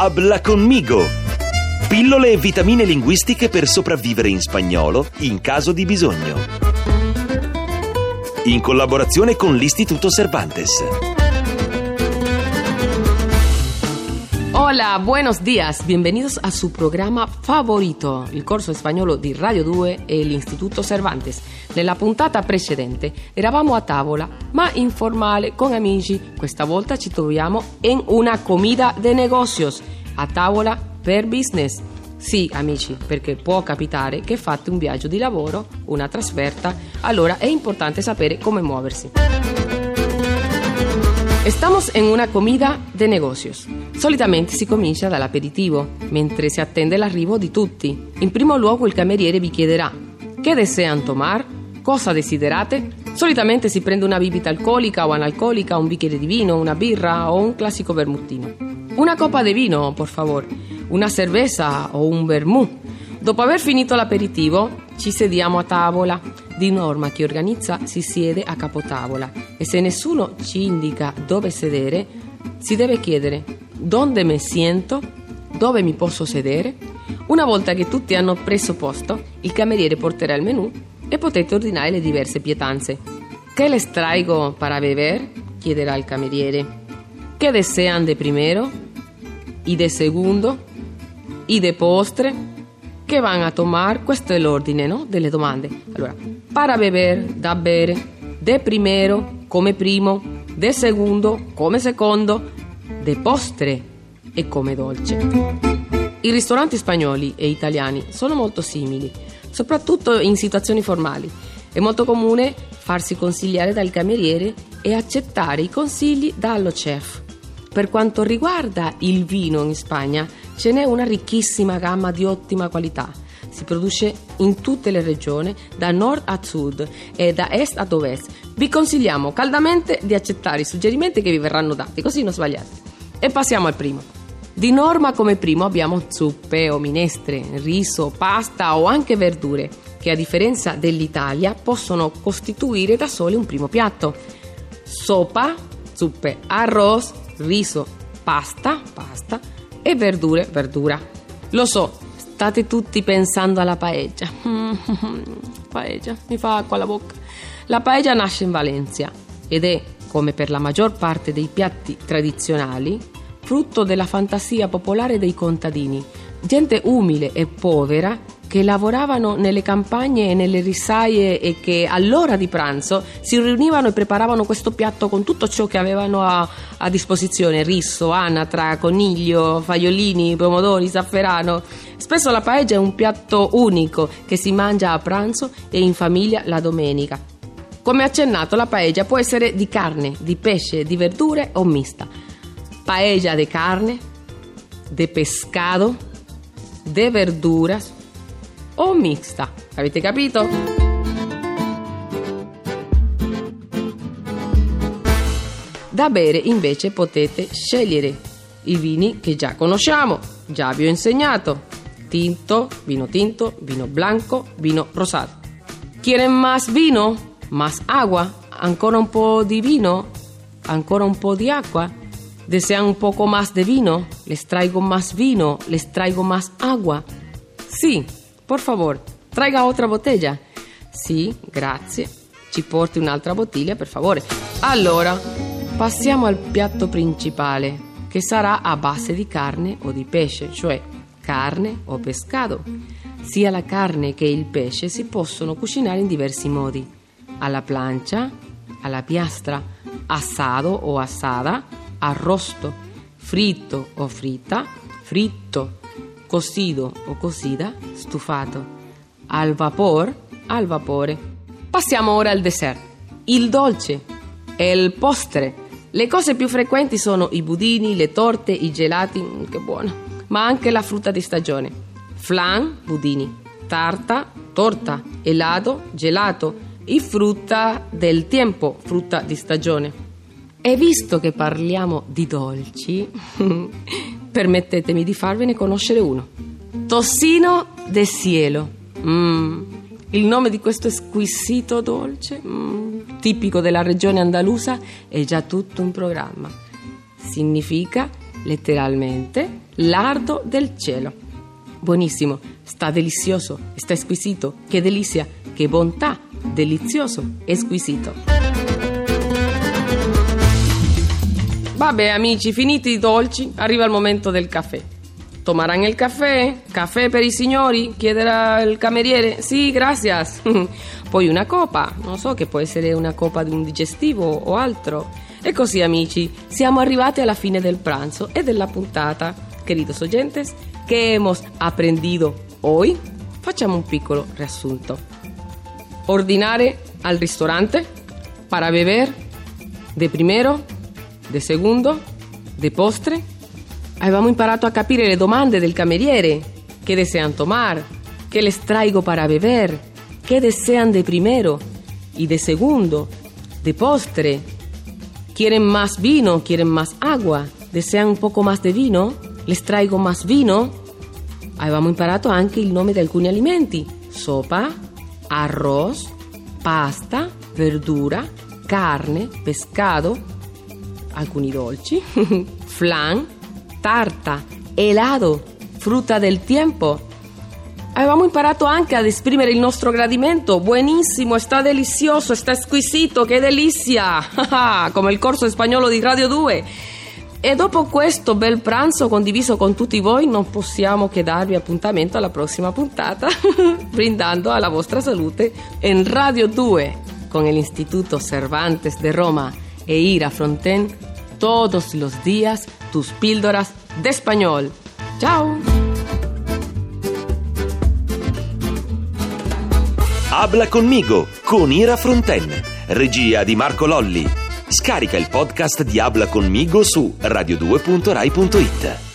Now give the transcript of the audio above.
Habla conmigo! Pillole e vitamine linguistiche per sopravvivere in spagnolo in caso di bisogno. In collaborazione con l'Istituto Cervantes. Hola, buenos días, bienvenidos a su programa favorito, il corso spagnolo di Radio 2 e l'Istituto Cervantes. Nella puntata precedente eravamo a tavola, ma informale, con amici. Questa volta ci troviamo in una comida de negocios, a tavola per business. Sì, amici, perché può capitare che fate un viaggio di lavoro, una trasferta, allora è importante sapere come muoversi. Estamos en una comida de negocios. Solitamente si comincia dall'aperitivo, mentre si attende l'arrivo di tutti. In primo luogo il cameriere vi chiederà che desean tomar, cosa desiderate. Solitamente si prende una bibita alcolica o analcolica, un bicchiere di vino, una birra o un classico vermutino. Una copa di vino, por favor, una cerveza o un vermouth. Dopo aver finito l'aperitivo, ci sediamo a tavola. Di norma chi organizza si siede a capotavola e se nessuno ci indica dove sedere, si deve chiedere dove mi siento, dove mi posso sedere. Una volta che tutti hanno preso posto, il cameriere porterà il menù e potete ordinare le diverse pietanze. Che les traigo para beber? chiederà il cameriere. Che desean de primero? Y de segundo? Y de postre? Che van a tomar? Questo è l'ordine no? delle domande. Allora, para beber, da bere, de primero, come primo, de segundo, come secondo, de postre e come dolce. I ristoranti spagnoli e italiani sono molto simili, soprattutto in situazioni formali. È molto comune farsi consigliare dal cameriere e accettare i consigli dallo chef. Per quanto riguarda il vino in Spagna, ce n'è una ricchissima gamma di ottima qualità. Si produce in tutte le regioni, da nord a sud e da est ad ovest. Vi consigliamo caldamente di accettare i suggerimenti che vi verranno dati, così non sbagliate. E passiamo al primo. Di norma come primo abbiamo zuppe o minestre, riso, pasta o anche verdure, che a differenza dell'Italia possono costituire da soli un primo piatto. Sopa, zuppe, arroz, riso, pasta, pasta e verdure, verdura. Lo so, state tutti pensando alla paella. paella, mi fa acqua alla bocca. La paella nasce in Valencia ed è, come per la maggior parte dei piatti tradizionali, frutto della fantasia popolare dei contadini, gente umile e povera che lavoravano nelle campagne e nelle risaie e che all'ora di pranzo si riunivano e preparavano questo piatto con tutto ciò che avevano a, a disposizione, riso, anatra, coniglio, fagiolini, pomodori, zafferano. Spesso la paella è un piatto unico che si mangia a pranzo e in famiglia la domenica. Come accennato, la paella può essere di carne, di pesce, di verdure o mista. Paella de carne, de pescado, de verduras o mixta. Avete capito? Da bere invece potete scegliere i vini che già conosciamo, già vi ho insegnato. Tinto, vino tinto, vino blanco, vino rosato. ¿Quieren más vino? ¿Más agua? ¿Ancora un po' di vino? ¿Ancora un po' di acqua? ¿Desean un poco más de vino? ¿Les traigo más vino? ¿Les traigo más agua? Sí, por favor, traiga otra botella. Sì, grazie. Ci porti un'altra bottiglia, per favore. Allora, passiamo al piatto principale, che sarà a base di carne o di pesce, cioè carne o pescado. Sia la carne che il pesce si possono cucinare in diversi modi. Alla plancia, alla piastra, assado o assada, arrosto, fritto o fritta, fritto, cocido o cocida, stufato, al vapor, al vapore. Passiamo ora al dessert, il dolce il postre. Le cose più frequenti sono i budini, le torte, i gelati, mm, che buono, ma anche la frutta di stagione. Flan, budini, tarta, torta, elato, gelato e frutta del tempo, frutta di stagione. E visto che parliamo di dolci, permettetemi di farvene conoscere uno. Tossino de cielo. Mm. Il nome di questo squisito dolce, mm, tipico della regione andalusa, è già tutto un programma. Significa letteralmente lardo del cielo. Buonissimo, sta delizioso, sta squisito, che delizia, che bontà, delizioso, squisito. Vabbè amici, finiti i dolci, arriva il momento del caffè. Tomarán il caffè? Caffè per i signori? Chiederà il cameriere. Sì, gracias. Poi una copa, non so che può essere una copa di un digestivo o altro. E così amici, siamo arrivati alla fine del pranzo e della puntata. Queridos oyentes, ¿qué hemos aprendido hoy? Facciamo un piccolo riassunto. Ordinare al ristorante para beber de primero, de segundo, de postre. Avevamo imparato a capire le domande del cameriere. ¿Qué desean tomar? ¿Qué les traigo para beber? ¿Qué desean de primero y de segundo? De postre. ¿Quieren más vino? ¿Quieren más agua? ¿Desean un poco más de vino? ¿Les traigo más vino? Avevamo imparato anche il nome di alcuni alimenti. Sopa, arroz, pasta, verdura, carne, pescado, alcuni dolci, flan, tarta, helado, frutta del tempo, Avevamo imparato anche ad esprimere il nostro gradimento. Buonissimo, sta delizioso, sta squisito, che delizia! Come il corso spagnolo di Radio 2. E dopo questo bel pranzo condiviso con tutti voi, non possiamo che darvi appuntamento alla prossima puntata, brindando alla vostra salute in Radio 2 con el Instituto Cervantes de Roma e Ira Fronten todos los días tus píldoras de español. ¡Chao! Habla conmigo con Ira Fronten, regia di Marco Lolli. Scarica il podcast di Habla conmigo su radio2.rai.it.